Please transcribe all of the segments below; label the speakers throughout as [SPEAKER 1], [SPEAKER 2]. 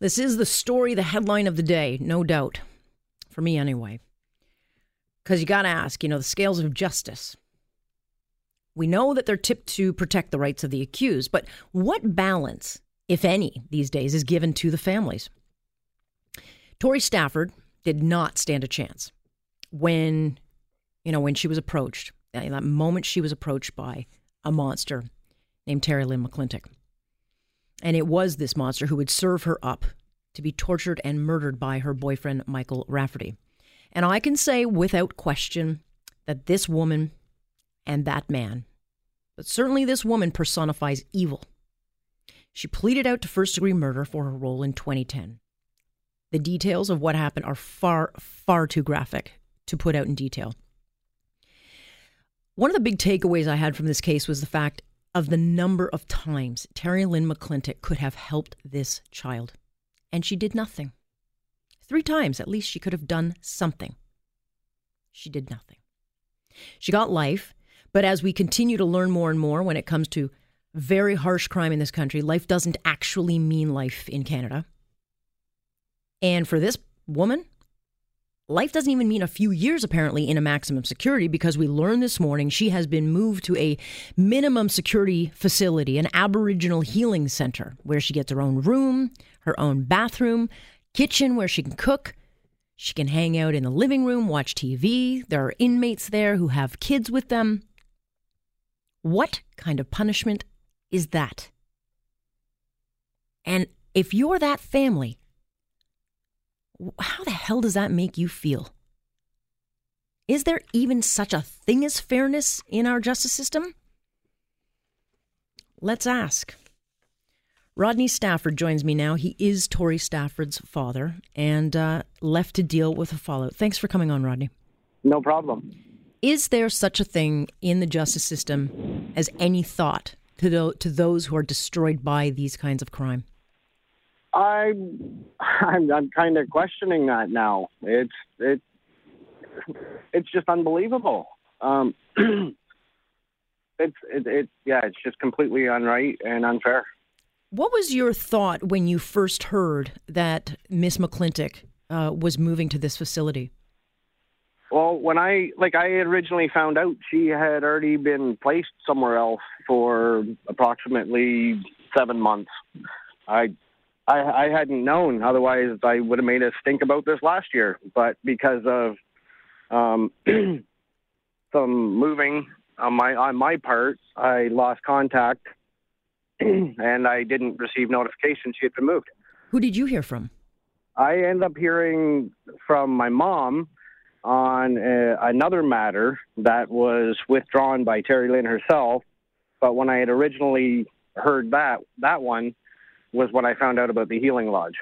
[SPEAKER 1] This is the story, the headline of the day, no doubt. For me, anyway. Because you got to ask, you know, the scales of justice. We know that they're tipped to protect the rights of the accused, but what balance, if any, these days is given to the families? Tori Stafford did not stand a chance when, you know, when she was approached, in that moment she was approached by a monster named Terri-Lynne McClintic. And it was this monster who would serve her up to be tortured and murdered by her boyfriend, Michael Rafferty. And I can say without question that this woman and that man, but certainly this woman personifies evil. She pleaded out to first degree murder for her role in 2010. The details of what happened are far, far too graphic to put out in detail. One of the big takeaways I had from this case was the fact of the number of times Terri-Lynne McClintic could have helped this child, and she did nothing. Three times at least she could have done something. She did nothing. She got life, but as we continue to learn more and more when it comes to very harsh crime in this country, life doesn't actually mean life in Canada. And for this woman, life doesn't even mean a few years apparently in a maximum security because we learned this morning she has been moved to a minimum security facility, an Aboriginal healing center, where she gets her own room, her own bathroom, kitchen where she can cook. She can hang out in the living room, watch TV. There are inmates there who have kids with them. What kind of punishment is that? And if you're that family, how the hell does that make you feel? Is there even such a thing as fairness in our justice system? Let's ask. Rodney Stafford joins me now. He is Tori Stafford's father and uh, left to deal with the fallout. Thanks for coming on, Rodney.
[SPEAKER 2] No problem.
[SPEAKER 1] Is there such a thing in the justice system as any thought to, to those who are destroyed by these kinds of crime?
[SPEAKER 2] I, I'm, I'm kind of questioning that now. It's it, it's just unbelievable. Um, it's it, it, yeah, it's just completely unright and unfair.
[SPEAKER 1] What was your thought when you first heard that Miss McClintic uh, was moving to this facility?
[SPEAKER 2] Well, when I like I originally found out she had already been placed somewhere else for approximately seven months. I I, I hadn't known. Otherwise, I would have made us think about this last year. But because of um, some moving on my on my part, I lost contact, and I didn't receive notification she had been moved.
[SPEAKER 1] Who did you hear from?
[SPEAKER 2] I end up hearing from my mom on uh, another matter that was withdrawn by Terri-Lynne herself. But when I had originally heard that that one was what I found out about the healing lodge.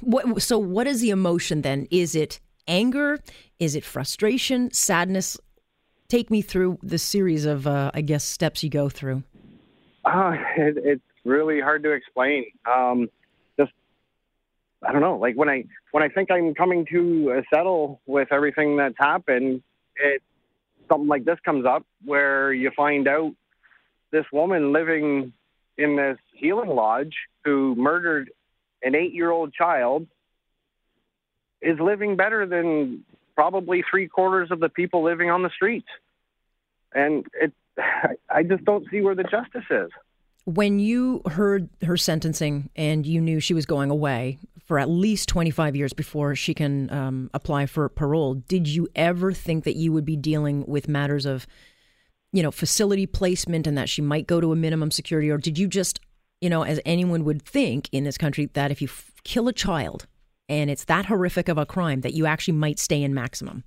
[SPEAKER 1] What, so, what is the emotion then? Is it anger? Is it frustration? Sadness? Take me through the series of, uh, I guess, steps you go through.
[SPEAKER 2] Uh, it, it's really hard to explain. Um, just, I don't know. Like when I when I think I'm coming to settle with everything that's happened, it something like this comes up where you find out this woman living in this healing lodge who murdered an eight year old child is living better than probably three quarters of the people living on the streets. And it, I just don't see where the justice is.
[SPEAKER 1] When you heard her sentencing and you knew she was going away for at least 25 years before she can um, apply for parole, did you ever think that you would be dealing with matters of, you know, facility placement and that she might go to a minimum security? Or did you just, you know, as anyone would think in this country, that if you f- kill a child and it's that horrific of a crime, that you actually might stay in maximum?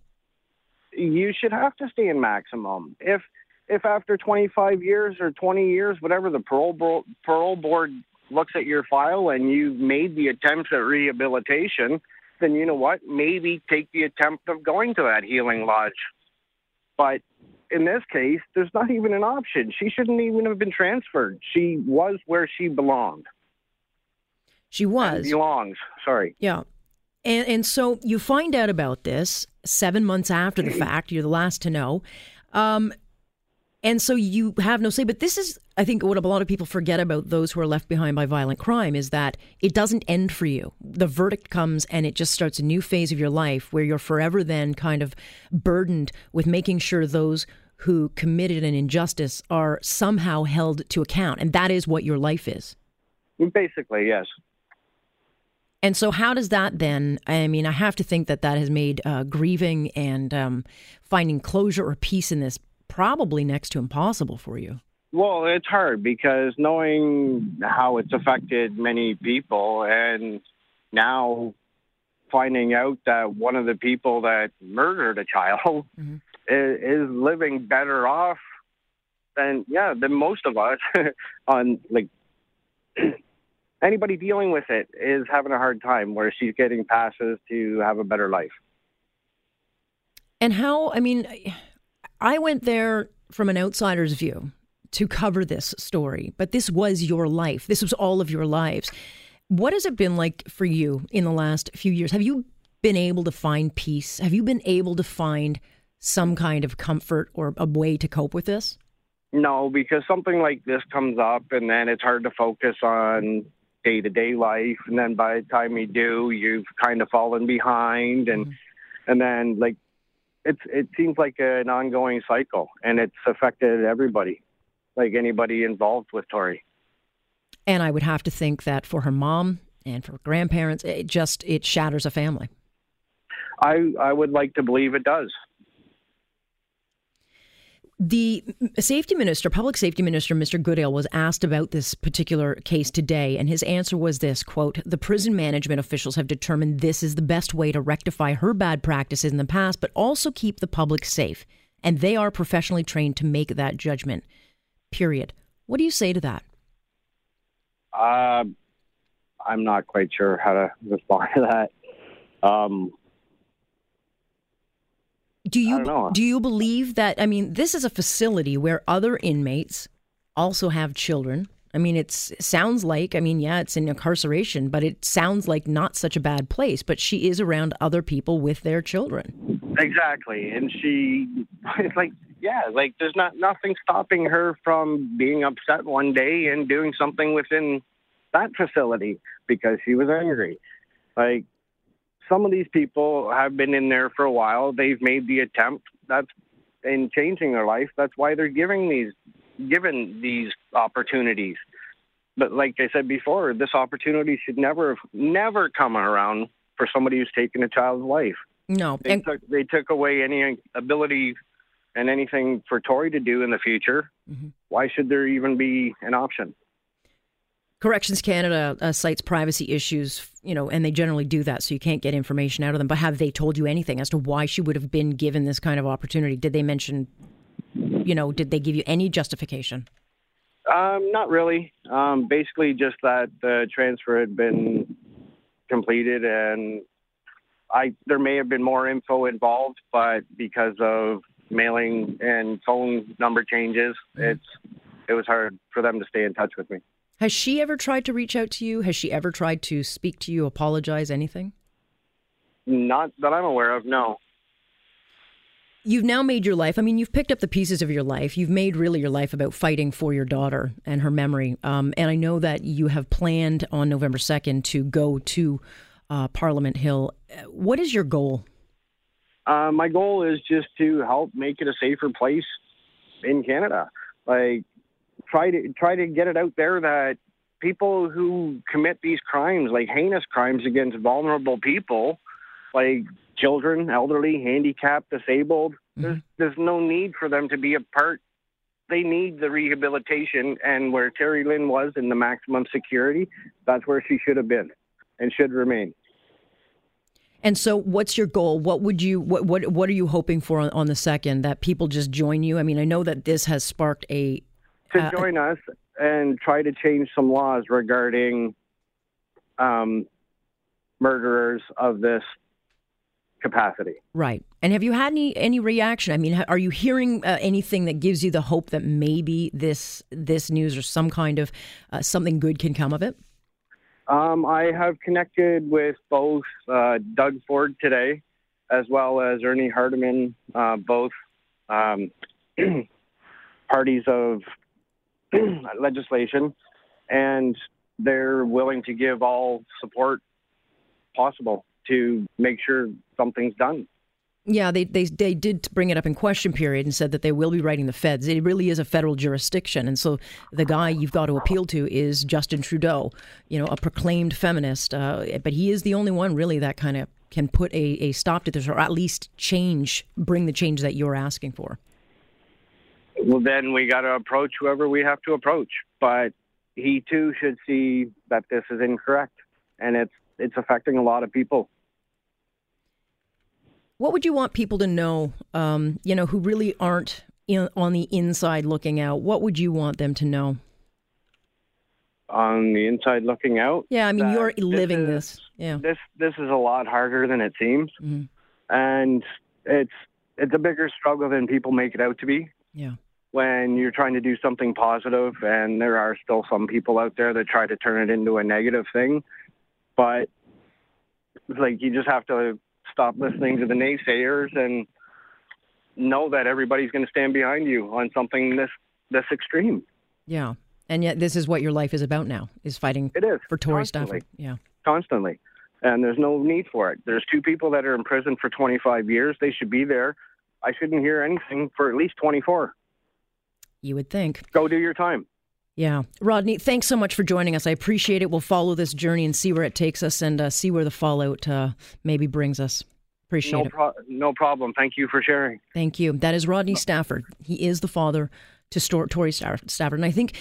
[SPEAKER 2] You should have to stay in maximum. If if after 25 years or 20 years, whatever the parole bo- parole board looks at your file and you've made the attempt at rehabilitation, then you know what? Maybe take the attempt of going to that healing lodge. But in this case, there's not even an option. She shouldn't even have been transferred. She was where she belonged.
[SPEAKER 1] She was.
[SPEAKER 2] And belongs. Sorry.
[SPEAKER 1] Yeah. And, and so you find out about this seven months after the fact. You're the last to know. Um, And so you have no say. But this is, I think, what a lot of people forget about those who are left behind by violent crime is that it doesn't end for you. The verdict comes and it just starts a new phase of your life where you're forever then kind of burdened with making sure those who committed an injustice are somehow held to account. And that is what your life is.
[SPEAKER 2] Basically, yes.
[SPEAKER 1] And so, how does that then? I mean, I have to think that that has made uh, grieving and um, finding closure or peace in this probably next to impossible for you.
[SPEAKER 2] Well, it's hard because knowing how it's affected many people, and now finding out that one of the people that murdered a child mm-hmm. is, is living better off than yeah than most of us on like anybody dealing with it is having a hard time where she's getting passes to have a better life.
[SPEAKER 1] And how, I mean, I went there from an outsider's view to cover this story, but this was your life. This was all of your lives. What has it been like for you in the last few years? Have you been able to find peace? Have you been able to find some kind of comfort or a way to cope with this?
[SPEAKER 2] No, because something like this comes up and then it's hard to focus on day to day life, and then by the time you do, you've kind of fallen behind, and mm-hmm. and then like it's it seems like an ongoing cycle, and it's affected everybody, like anybody involved with Tori.
[SPEAKER 1] And I would have to think that for her mom and for grandparents, it just it shatters a family.
[SPEAKER 2] I I would like to believe it does.
[SPEAKER 1] The safety minister, public safety minister, Mr. Goodale, was asked about this particular case today, and his answer was this quote, The prison management officials have determined this is the best way to rectify her bad practices in the past, but also keep the public safe. And they are professionally trained to make that judgment. Period. What do you say to that?
[SPEAKER 2] Uh, I'm not quite sure how to respond to that. Um,
[SPEAKER 1] do you do you believe that? I mean, this is a facility where other inmates also have children. I mean, it sounds like. I mean, yeah, it's in incarceration, but it sounds like not such a bad place. But she is around other people with their children.
[SPEAKER 2] Exactly, and she, it's like, yeah, like there's not nothing stopping her from being upset one day and doing something within that facility because she was angry. Like some of these people have been in there for a while. They've made the attempt. That's in changing their life. That's why they're giving these given these opportunities. But like I said before, this opportunity should never have never come around for somebody who's taken a child's life.
[SPEAKER 1] No,
[SPEAKER 2] they, and- took, they took away any ability and anything for Tori to do in the future. Mm-hmm. Why should there even be an option?
[SPEAKER 1] Corrections Canada uh, cites privacy issues, you know, and they generally do that, so you can't get information out of them. But have they told you anything as to why she would have been given this kind of opportunity? Did they mention, you know, did they give you any justification?
[SPEAKER 2] Um, not really. Um, basically, just that the transfer had been completed, and I there may have been more info involved, but because of mailing and phone number changes, it's it was hard for them to stay in touch with me.
[SPEAKER 1] Has she ever tried to reach out to you? Has she ever tried to speak to you, apologize, anything?
[SPEAKER 2] Not that I'm aware of, no.
[SPEAKER 1] You've now made your life. I mean, you've picked up the pieces of your life. You've made really your life about fighting for your daughter and her memory. Um, and I know that you have planned on November 2nd to go to uh, Parliament Hill. What is your goal?
[SPEAKER 2] Uh, my goal is just to help make it a safer place in Canada. Like, try to try to get it out there that people who commit these crimes, like heinous crimes against vulnerable people, like children, elderly, handicapped, disabled, mm-hmm. there's there's no need for them to be a part. They need the rehabilitation, and where Terri-Lynne was in the maximum security, that's where she should have been and should remain.
[SPEAKER 1] And so, what's your goal? What would you what what what are you hoping for on, on the second? That people just join you? I mean, I know that this has sparked a
[SPEAKER 2] to uh, join us and try to change some laws regarding um, murderers of this capacity.
[SPEAKER 1] Right. And have you had any any reaction? I mean, are you hearing uh, anything that gives you the hope that maybe this this news or some kind of uh, something good can come of it?
[SPEAKER 2] Um, I have connected with both uh, Doug Ford today, as well as Ernie Hardeman, uh, both um, parties of legislation, and they're willing to give all support possible to make sure something's done.
[SPEAKER 1] Yeah, they, they they did bring it up in question period and said that they will be writing the feds. It really is a federal jurisdiction, and so the guy you've got to appeal to is Justin Trudeau. You know, a proclaimed feminist, uh, but he is the only one really that kind of can put a, a stop to this, or at least change, bring the change that you're asking for.
[SPEAKER 2] Well, then we got to approach whoever we have to approach, but he too should see that this is incorrect, and it's it's affecting a lot of people.
[SPEAKER 1] What would you want people to know, um, you know, who really aren't in, on the inside looking out? What would you want them to know?
[SPEAKER 2] On the inside looking out?
[SPEAKER 1] Yeah, I mean, you're living
[SPEAKER 2] this.
[SPEAKER 1] Is, this. Yeah.
[SPEAKER 2] This this is a lot harder than it seems,
[SPEAKER 1] mm-hmm.
[SPEAKER 2] and it's it's a bigger struggle than people make it out to be.
[SPEAKER 1] Yeah.
[SPEAKER 2] When you're trying to do something positive, and there are still some people out there that try to turn it into a negative thing, but like you just have to stop listening to the naysayers and know that everybody's going to stand behind you on something this this extreme.
[SPEAKER 1] Yeah, and yet this is what your life is about now: is fighting.
[SPEAKER 2] It is
[SPEAKER 1] for Tori
[SPEAKER 2] Stafford.
[SPEAKER 1] Yeah,
[SPEAKER 2] constantly, and there's no need for it. There's two people that are in prison for 25 years. They should be there. I shouldn't hear anything for at least 24.
[SPEAKER 1] You would think.
[SPEAKER 2] Go do your time.
[SPEAKER 1] Yeah. Rodney, thanks so much for joining us. I appreciate it. We'll follow this journey and see where it takes us and uh, see where the fallout uh, maybe brings us. Appreciate
[SPEAKER 2] no
[SPEAKER 1] it.
[SPEAKER 2] Pro- no problem. Thank you for sharing.
[SPEAKER 1] Thank you. That is Rodney Stafford. He is the father to Tor- Tori Stafford. And I think,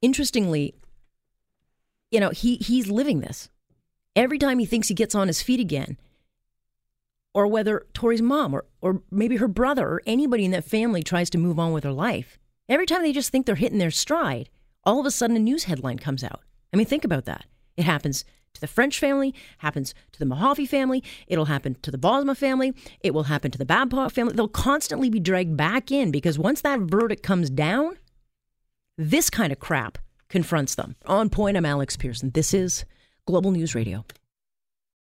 [SPEAKER 1] interestingly, you know, he, he's living this. Every time he thinks he gets on his feet again, or whether Tori's mom or, or maybe her brother or anybody in that family tries to move on with their life, every time they just think they're hitting their stride, all of a sudden a news headline comes out. I mean, think about that. It happens to the French family, happens to the Mahaffy family, it'll happen to the Bosma family, it will happen to the Babcock family. They'll constantly be dragged back in because once that verdict comes down, this kind of crap confronts them. On point, I'm Alex Pearson. This is Global News Radio.